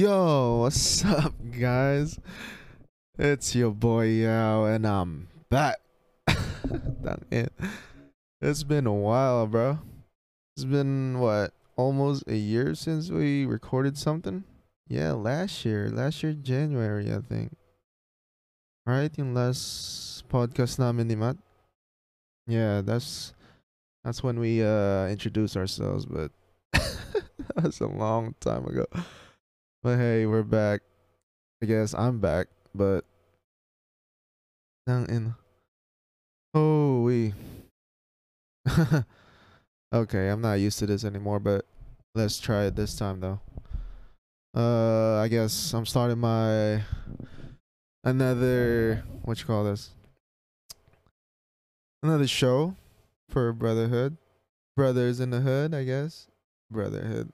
Yo, what's up, guys? It's your boy Yao, and I'm back. Dang it. It's been a while, bro. It's been what, almost a year since we recorded something? Yeah, last year. Last year, January, I think. Right? Yung last podcast namin ni Matt. Yeah, that's that's when we uh introduced ourselves, but that's a long time ago. But hey, we're back. I guess I'm back, but in oh we okay, I'm not used to this anymore, but let's try it this time though. Uh I guess I'm starting my another what you call this? Another show for Brotherhood. Brothers in the Hood, I guess. Brotherhood.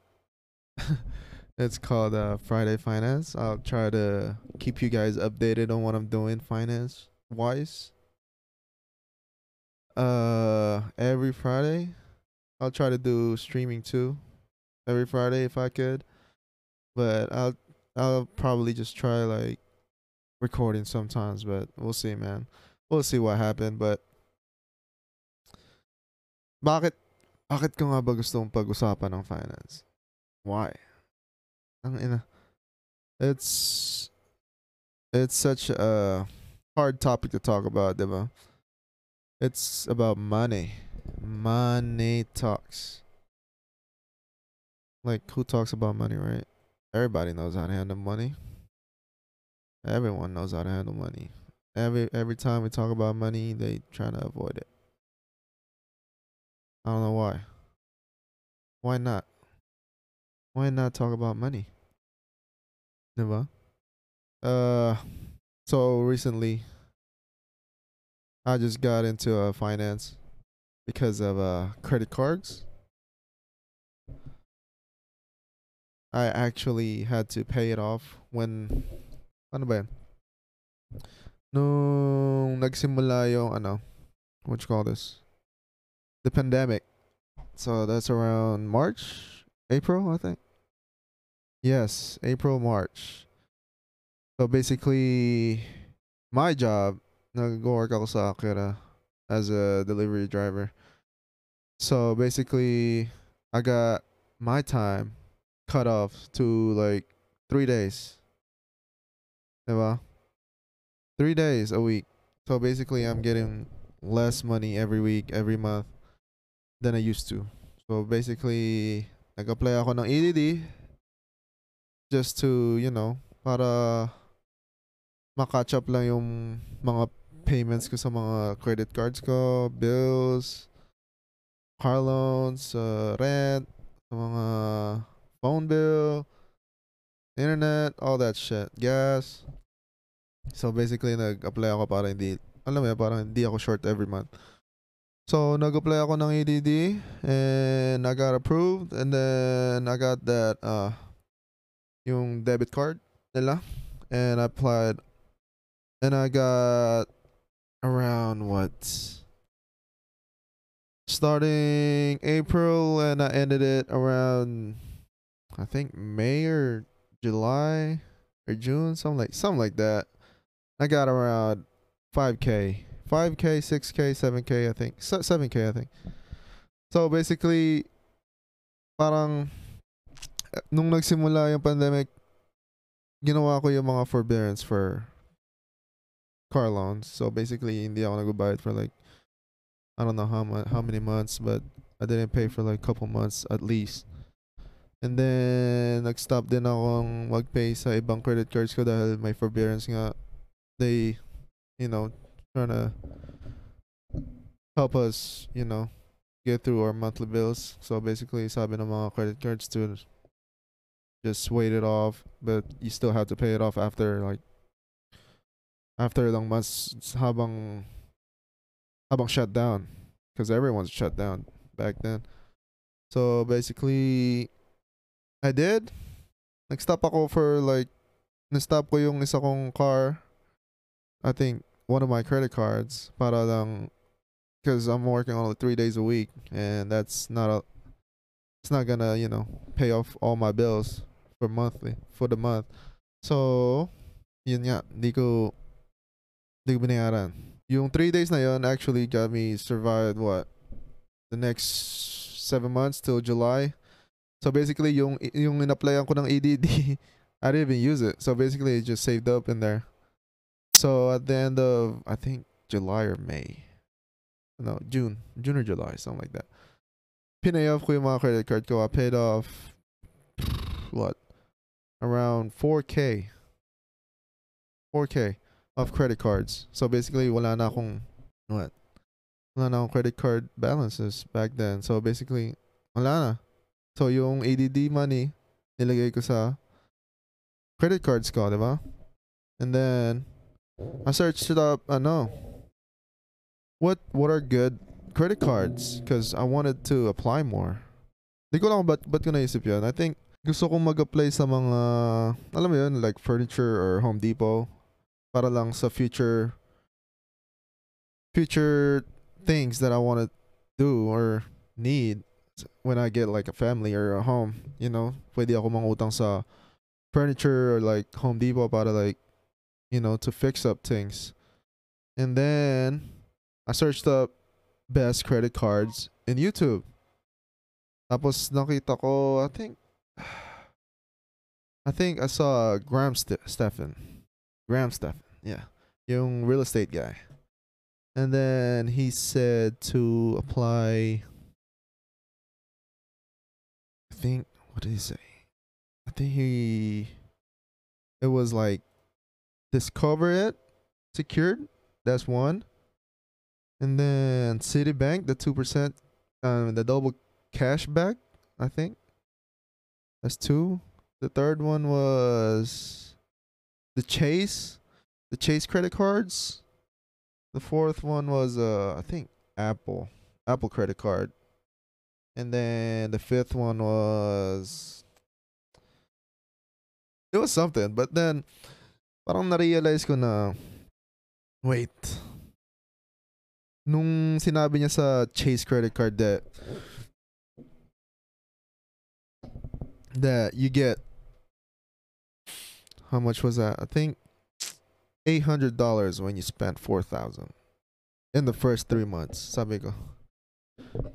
it's called uh, Friday Finance. I'll try to keep you guys updated on what I'm doing finance wise. Uh, every Friday, I'll try to do streaming too. Every Friday if I could, but I'll I'll probably just try like recording sometimes. But we'll see, man. We'll see what happened. But bakit bakit ko nga ba ng finance? Why? Ina. It's it's such a hard topic to talk about, diba? It's about money. Money talks. Like who talks about money, right? Everybody knows how to handle money. Everyone knows how to handle money. Every every time we talk about money, they try to avoid it. I don't know why. Why not? Why not talk about money? Never. Uh, so recently, I just got into uh, finance because of uh credit cards. I actually had to pay it off when ano ba yan? Nung nagsimula yung ano, what you call this? The pandemic. So that's around March, April, I think. Yes, April, March. So basically, my job, nag-work ako sa Akira as a delivery driver. So basically, I got my time cut off to like three days. Diba? Three days a week. So basically, I'm getting less money every week, every month than I used to. So basically, nag-apply ako ng EDD just to, you know, para makatch up lang yung mga payments ko sa mga credit cards ko, bills, car loans, uh, rent, sa mga phone bill, internet, all that shit, gas. So basically, nag-apply ako para hindi, alam mo parang hindi ako short every month. So, nag-apply ako ng EDD and I got approved and then I got that uh yung debit card nila and I applied and I got around what starting April and I ended it around I think May or July or June something like something like that. I got around 5k. 5k, 6k, 7k I think. 7k I think. So basically parang nung nagsimula yung pandemic, ginawa ko yung mga forbearance for car loans. So basically, hindi ako nagbabayad for like, I don't know how much, how many months, but I didn't pay for like couple months at least. And then, nag-stop din akong mag-pay sa ibang credit cards ko dahil may forbearance nga. They, you know, trying to help us, you know, get through our monthly bills. So basically, sabi ng mga credit cards to just wait it off, but you still have to pay it off after like after long months habang habang shut down because everyone's shut down back then. So basically I did. Nag-stop ako for like na-stop ko yung isa kong car. I think one of my credit cards para lang because I'm working only three days a week and that's not a it's not gonna you know pay off all my bills for monthly for the month. So, yun nga, di ko di ko binayaran. Yung three days na yun actually got me survived what the next seven months till July. So basically, yung yung in-applyan ko ng EDD, I didn't even use it. So basically, it just saved up in there. So at the end of I think July or May, no June, June or July, something like that. Pinay off ko yung mga credit card ko. I paid off what around 4k 4k of credit cards. So basically, wala na akong what? Wala na akong credit card balances back then. So basically, wala na. So yung EDD money, nilagay ko sa credit cards ko, di ba? And then, I searched it up, ano, what, what are good credit cards? Because I wanted to apply more. Di ko lang ba't, ba't ko naisip yun. I think, gusto kong mag-apply sa mga, alam mo yun, like furniture or Home Depot para lang sa future future things that I want to do or need when I get like a family or a home, you know, pwede ako mangutang sa furniture or like Home Depot para like, you know, to fix up things. And then I searched up best credit cards in YouTube. Tapos nakita ko, I think, I think I saw Graham St-. Graham Stephan, yeah. Yung real estate guy. And then he said to apply I think what did he say? I think he it was like discover it secured. That's one. And then Citibank, the two percent um the double cash back. I think. That's two. The third one was the Chase. The Chase credit cards. The fourth one was uh I think Apple. Apple credit card. And then the fifth one was it was something, but then parang na-realize ko na wait. Nung sinabi niya sa Chase credit card that that you get how much was that? I think eight hundred dollars when you spent four thousand in the first three months. Sabi ko,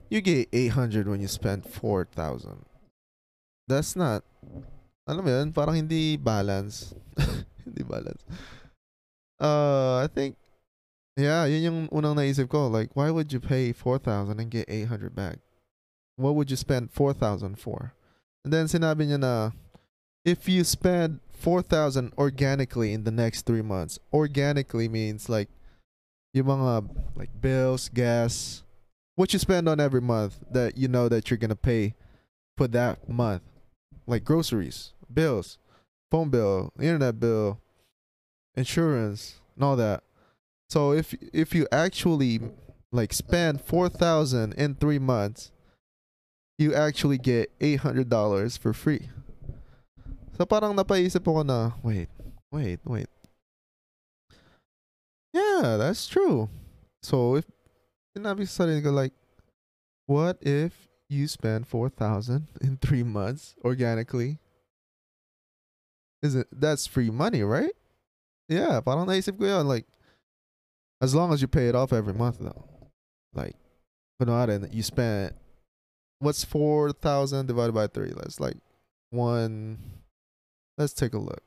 you get eight hundred when you spend four thousand. That's not. Alam mo yun, parang hindi balance. hindi balance. Uh, I think, yeah, yun yung unang naisip ko. Like, why would you pay 4,000 and get 800 back? What would you spend 4,000 for? And then sinabi niya na, if you spend 4,000 organically in the next three months, organically means like, yung mga, like, bills, gas, what you spend on every month that you know that you're gonna pay for that month, like groceries, bills, phone bill, internet bill, insurance, and all that. So if if you actually like spend four thousand in three months, you actually get eight hundred dollars for free. So parang napaisip ako na, wait, wait, wait. Yeah, that's true. So if sinabi sa sarili ko like, what if you spend 4,000 in three months organically? Isn't that's free money, right? Yeah, parang naisip ko yun, like, as long as you pay it off every month though. Like, kunwari, you spend, what's 4,000 divided by three? Let's like one, let's take a look.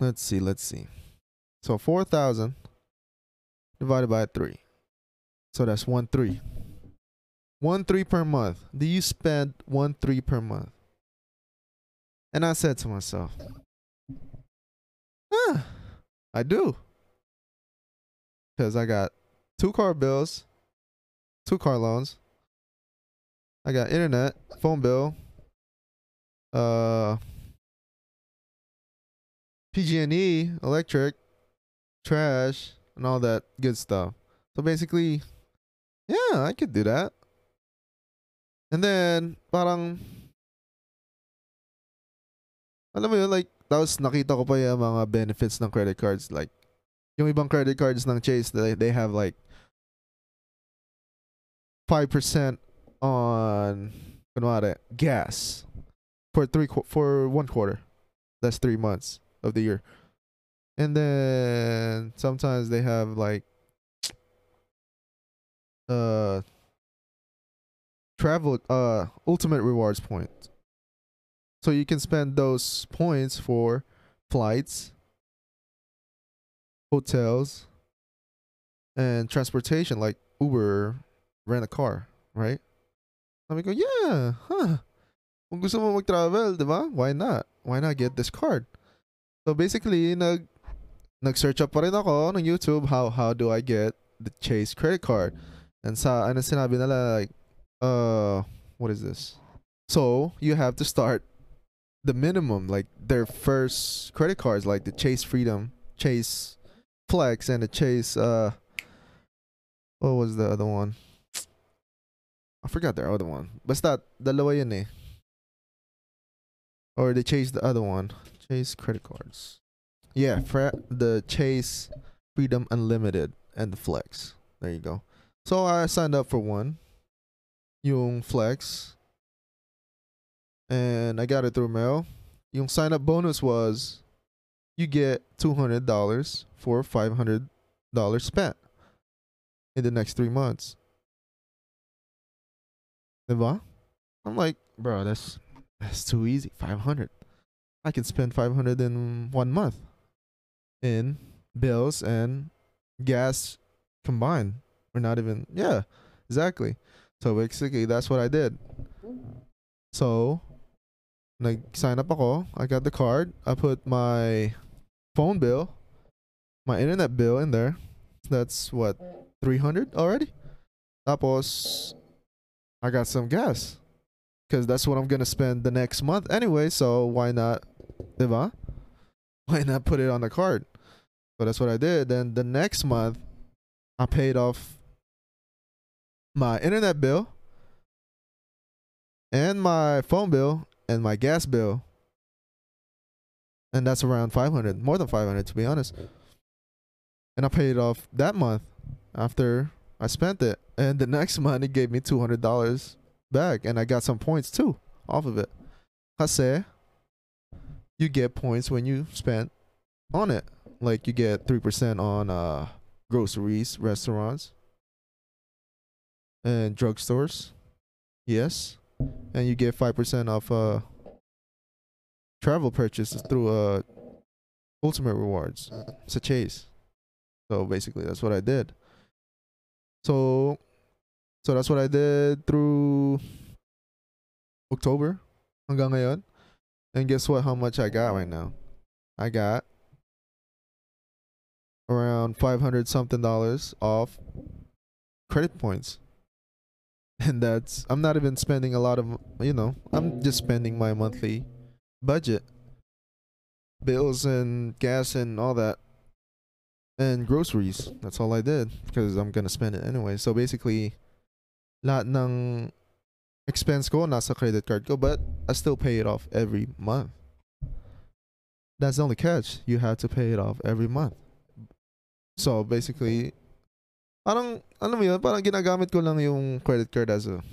Let's see, let's see. So 4,000 divided by 3. So that's 1 3. 1 3 per month. Do you spend 1 3 per month? And I said to myself, ah, I do. Because I got two car bills, two car loans. I got internet, phone bill, uh, PG&E, electric, trash, and all that good stuff. So basically, yeah, I could do that. And then, parang, alam mo yun, like, tapos nakita ko pa yung mga benefits ng credit cards. Like, yung ibang credit cards ng Chase, they, they have like 5% on kunwari, gas for three for one quarter. That's three months of the year. And then sometimes they have like uh travel uh ultimate rewards points. So you can spend those points for flights, hotels, and transportation like Uber, rent a car, right? Sabi ko, yeah, huh. Kung gusto mo mag-travel, di ba? Why not? Why not get this card? So basically, nag nag-search up pa rin ako ng YouTube how how do I get the Chase credit card. And sa ano sinabi nila like uh what is this? So, you have to start the minimum like their first credit cards like the Chase Freedom, Chase Flex and the Chase uh what was the other one? I forgot the other one. Basta dalawa yun eh. Or they chase the other one. Chase credit cards. Yeah, the Chase Freedom Unlimited and the Flex. There you go. So I signed up for one. Yung Flex. And I got it through mail. Yung sign up bonus was you get $200 for $500 spent in the next three months. Diba? I'm like, bro, that's that's too easy. 500. I can spend 500 in one month in bills and gas combined. We're not even, yeah, exactly. So basically, that's what I did. So, nag-sign up ako. I got the card. I put my phone bill, my internet bill in there. That's what, 300 already? Tapos, I got some gas. Because that's what I'm going to spend the next month anyway. So, why not, diba? Why not put it on the card? So, that's what I did. Then the next month, I paid off my internet bill and my phone bill and my gas bill. And that's around 500, more than 500 to be honest. And I paid it off that month after I spent it. And the next month it gave me $200 back and I got some points too off of it. Kasi you get points when you spend on it. Like you get 3% on uh groceries, restaurants, and drugstores. Yes. And you get 5% off uh travel purchases through uh ultimate rewards. It's a chase. So basically that's what I did. So so that's what I did through October hanggang ngayon. And guess what how much I got right now? I got around 500 something dollars off credit points. And that's I'm not even spending a lot of, you know, I'm just spending my monthly budget. Bills and gas and all that. And groceries. That's all I did because I'm to spend it anyway. So basically lahat ng expense ko nasa credit card ko but I still pay it off every month. That's the only catch. You have to pay it off every month. So basically, parang, ano mo yun, parang ginagamit ko lang yung credit card as a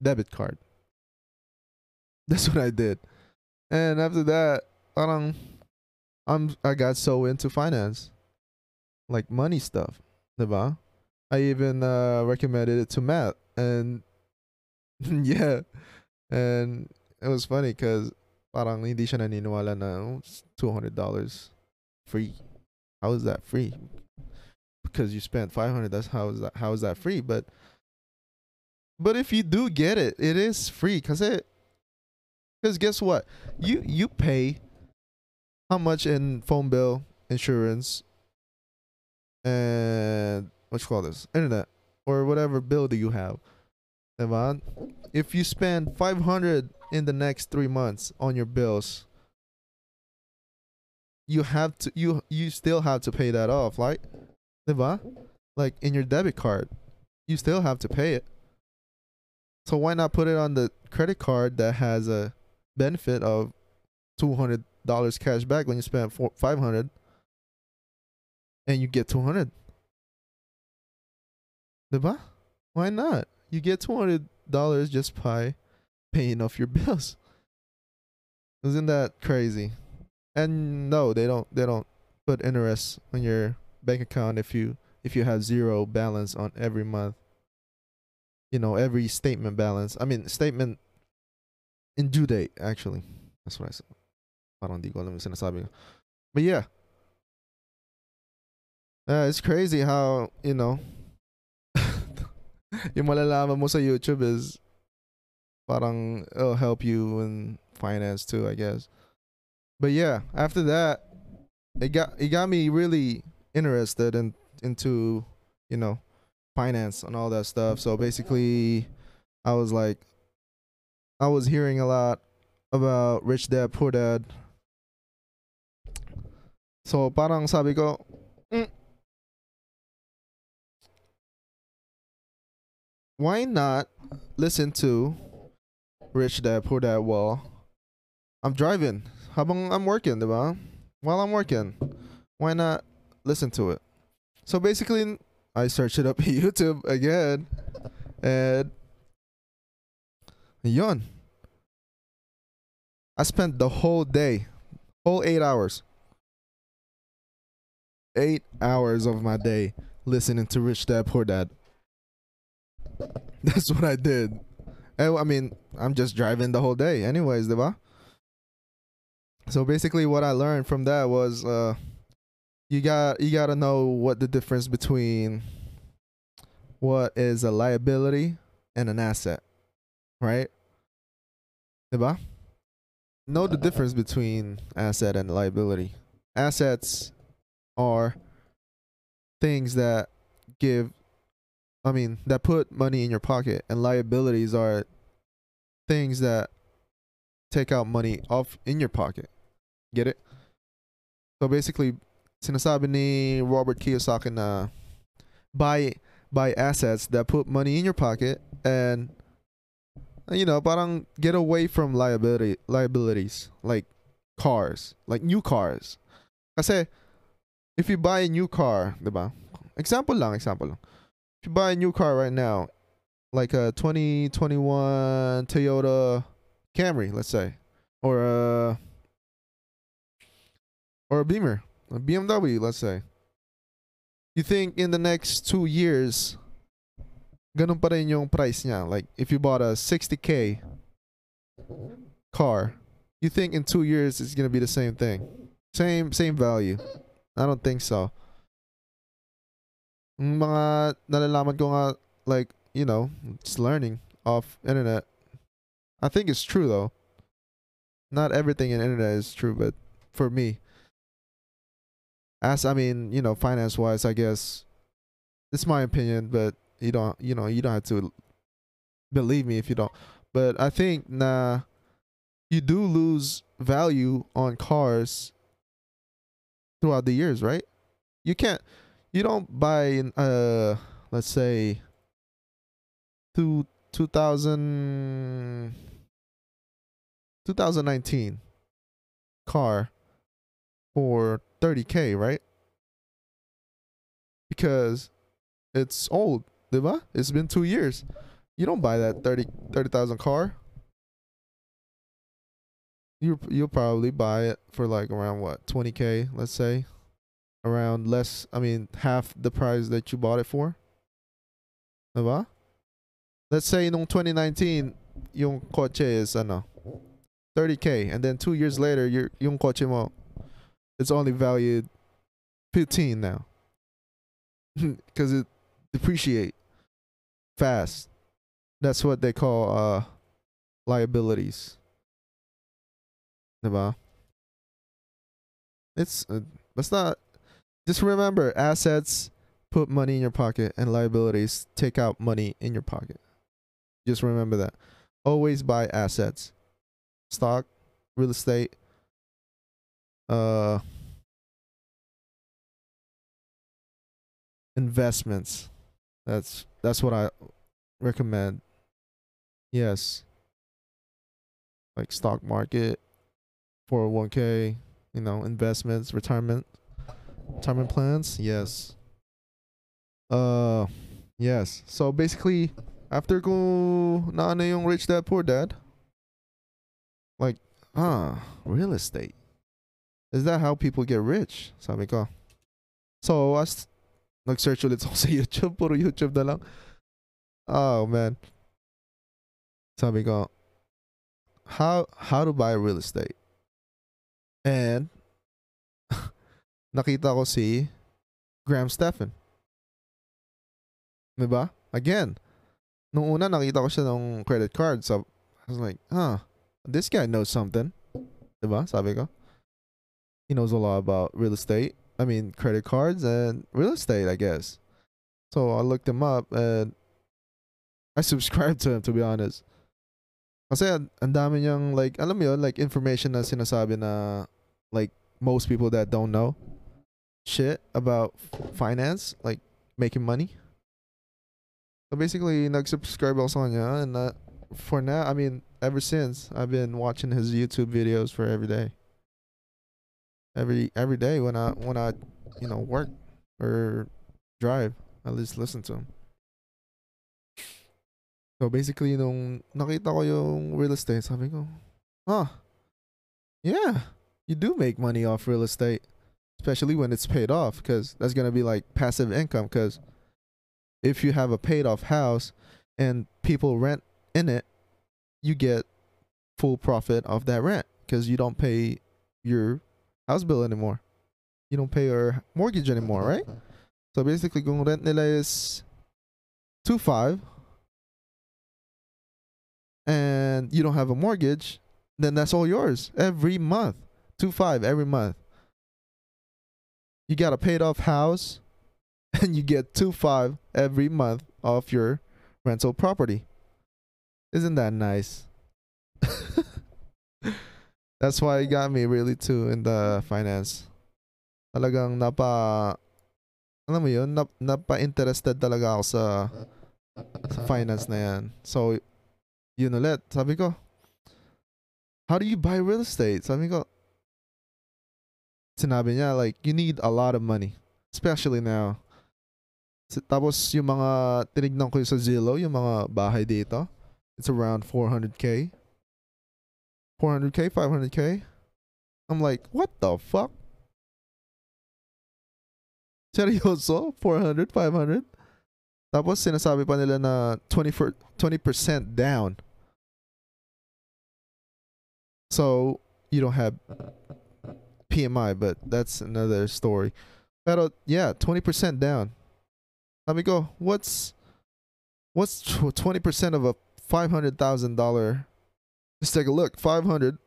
debit card. That's what I did. And after that, parang, I'm, I got so into finance. Like money stuff. Diba? I even uh, recommended it to Matt. And yeah. And it was funny because parang hindi siya naniniwala na oh, it's $200 free. How is that free? Because you spent 500 that's how is that how is that free? But but if you do get it, it is free cuz it cuz guess what? You you pay how much in phone bill, insurance and what you call this? Internet or whatever bill that you have. Diba? If you spend 500 in the next 3 months on your bills, you have to you you still have to pay that off, like diba? Like in your debit card, you still have to pay it. So why not put it on the credit card that has a benefit of two hundred dollars cash back when you spend five hundred, and you get two hundred. Diba? Why not? You get two hundred dollars just by paying off your bills. Isn't that crazy? And no, they don't they don't put interest on your bank account if you if you have zero balance on every month. You know, every statement balance. I mean, statement in due date actually. That's what I said. Parang di ko alam yung sinasabi. But yeah. Uh, it's crazy how, you know, yung malalaman mo sa YouTube is parang it'll help you in finance too, I guess. But yeah, after that, it got it got me really interested in into you know finance and all that stuff. So basically, I was like, I was hearing a lot about Rich Dad Poor Dad. So parang sabi ko, mm, why not listen to Rich Dad Poor Dad while I'm driving? Habang I'm working, diba? While I'm working, why not listen to it? So basically, I searched it up on YouTube again, and yun. I spent the whole day, whole eight hours, eight hours of my day listening to Rich Dad Poor Dad. That's what I did. And, I mean, I'm just driving the whole day, anyways, diba? So basically, what I learned from that was, uh, you got you got to know what the difference between what is a liability and an asset, right? Diba? Know the difference between asset and liability. Assets are things that give I mean, that put money in your pocket, and liabilities are things that take out money off in your pocket. Get it? So basically, sinasabi ni Robert Kiyosaki na uh, buy buy assets that put money in your pocket and uh, you know, parang get away from liability liabilities like cars, like new cars. Kasi if you buy a new car, ba? Example lang, example lang. If you buy a new car right now, like a 2021 Toyota Camry, let's say, or a or a Beamer, a BMW, let's say. You think in the next two years, ganun pa rin yung price niya? Like if you bought a 60k car, you think in two years it's gonna be the same thing, same same value? I don't think so. Mga nalalaman ko nga, like, you know, just learning off internet. I think it's true though. Not everything in internet is true, but for me, as I mean, you know, finance wise, I guess it's my opinion, but you don't, you know, you don't have to believe me if you don't. But I think nah, you do lose value on cars throughout the years, right? You can't you don't buy uh let's say two 2000 2019 car for 30k, right? Because it's old, diba? It's been 2 years. You don't buy that 30 30,000 car. You you'll probably buy it for like around what 20k, let's say, around less. I mean, half the price that you bought it for. Diba? Let's say in 2019, yung kotse is ano, 30k, and then two years later, your yung kotse mo, it's only valued 15 now, because it depreciate fast. That's what they call uh liabilities. Diba? It's uh, not just remember assets put money in your pocket and liabilities take out money in your pocket. Just remember that. Always buy assets. Stock, real estate, uh investments. That's that's what I recommend. Yes. Like stock market, 401k, you know, investments, retirement retirement plans. Yes. Uh yes. So basically after ko na yung rich dad poor dad, like, ah, real estate. Is that how people get rich? Sabi ko. So, as nag-search ulit ako sa YouTube, puro YouTube na lang. Oh, man. Sabi ko, how how to buy real estate. And nakita ko si Graham Stephan. Diba? Again, nung una nakita ko siya ng credit card. So, I was like, huh, this guy knows something. Diba? Sabi ko. He knows a lot about real estate. I mean, credit cards and real estate, I guess. So, I looked him up and I subscribed to him, to be honest. Kasi ang dami niyang like, alam mo yun, like information na sinasabi na like most people that don't know shit about finance, like making money. So basically, nag-subscribe also sa kanya and uh, for now, I mean, ever since, I've been watching his YouTube videos for every day. Every every day when I when I, you know, work or drive, I just listen to him. So basically, nung nakita ko yung real estate, sabi ko, ah, yeah, you do make money off real estate, especially when it's paid off, because that's gonna be like passive income. Because if you have a paid off house and people rent in it, you get full profit of that rent because you don't pay your house bill anymore. You don't pay your mortgage anymore, right? So basically, kung rent nila is two five, and you don't have a mortgage, then that's all yours every month. Two five every month. You got a paid off house, and you get two five every month off your rental property. Isn't that nice? That's why it got me really too in the finance. Talagang napa alam mo yun, nap, napa-interested talaga ako sa, sa finance na yan. So, yun ulit. Sabi ko, how do you buy real estate? Sabi ko, sinabi niya, like, you need a lot of money. Especially now. Tapos, yung mga, tinignan ko sa Zillow, yung mga bahay dito. It's around 400k. 400k, 500k. I'm like, what the fuck? Seryoso? 400, 500? Tapos sinasabi pa nila na 20 for, 20% down. So, you don't have PMI, but that's another story. Pero yeah, 20% down. Let me go. what's what's 20% of a $500,000? Let's take a look. 500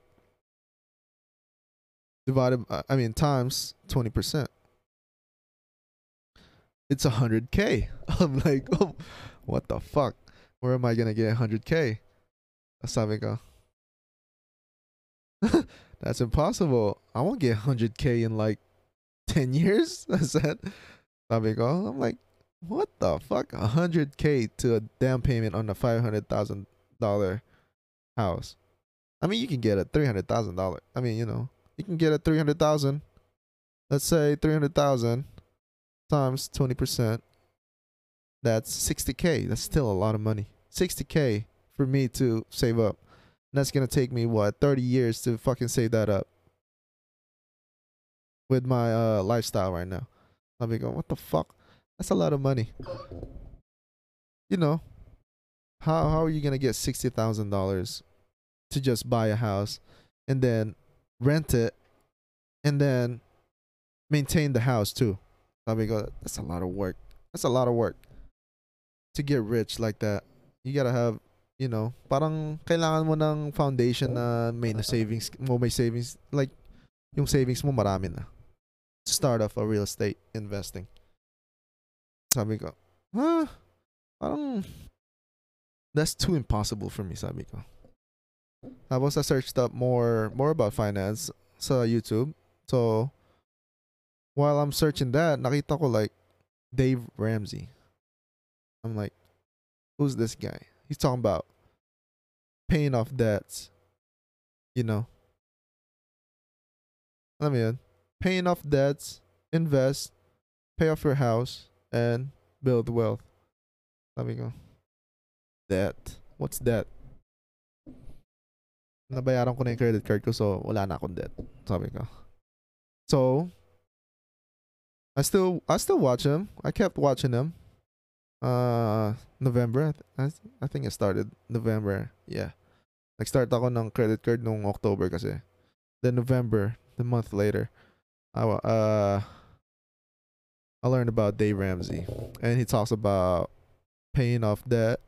divided uh, I mean times 20%. It's a 100k. I'm like, oh, what the fuck? Where am I going to get a 100k? Sabi ko. That's impossible. I won't get 100k in like 10 years. I said. I'm like, what the fuck? 100k to a down payment on a $500,000 house. I mean, you can get a $300,000. I mean, you know, you can get a 300,000. Let's say 300,000 times 20%. That's 60k. That's still a lot of money. 60k for me to save up. And that's going to take me what, 30 years to fucking save that up. With my uh lifestyle right now. I'll be going, what the fuck? That's a lot of money. You know, how how are you gonna get sixty thousand dollars to just buy a house and then rent it and then maintain the house too? Sabi ko, that's a lot of work. That's a lot of work. To get rich like that, you gotta have, you know, parang kailangan mo ng foundation na may na savings mo, may savings, like, yung savings mo marami na. Start off a real estate investing. Sabi ko, huh? Parang, that's too impossible for me, sabi ko. Tapos I searched up more more about finance sa YouTube. So, while I'm searching that, nakita ko like Dave Ramsey. I'm like, who's this guy? He's talking about paying off debts. You know. Alam mo yun? Paying off debts, invest, pay off your house, and build wealth. Sabi ko. Debt. What's debt? Nabayaran ko na yung credit card ko so wala na akong debt. Sabi ko. So, I still I still watch him. I kept watching him. Uh, November. I, th- I, think it started November. Yeah. Nag-start ako ng credit card nung October kasi. Then November, the month later, I uh I learned about Dave Ramsey and he talks about paying off debt,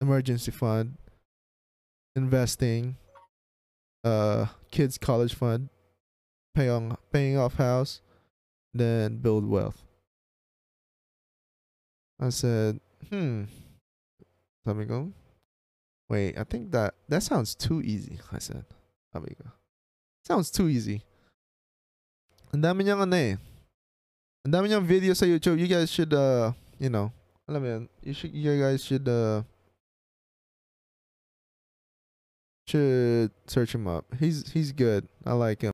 emergency fund, investing, uh kids college fund, paying paying off house, then build wealth. I said, hmm. Sabi ko, wait, I think that that sounds too easy. I said, sabi ko, sounds too easy. And dami niyang ano eh. Ang dami niyang video sa YouTube. You guys should, uh, you know, alam mo yun, you should, you guys should, uh, should search him up. He's he's good. I like him.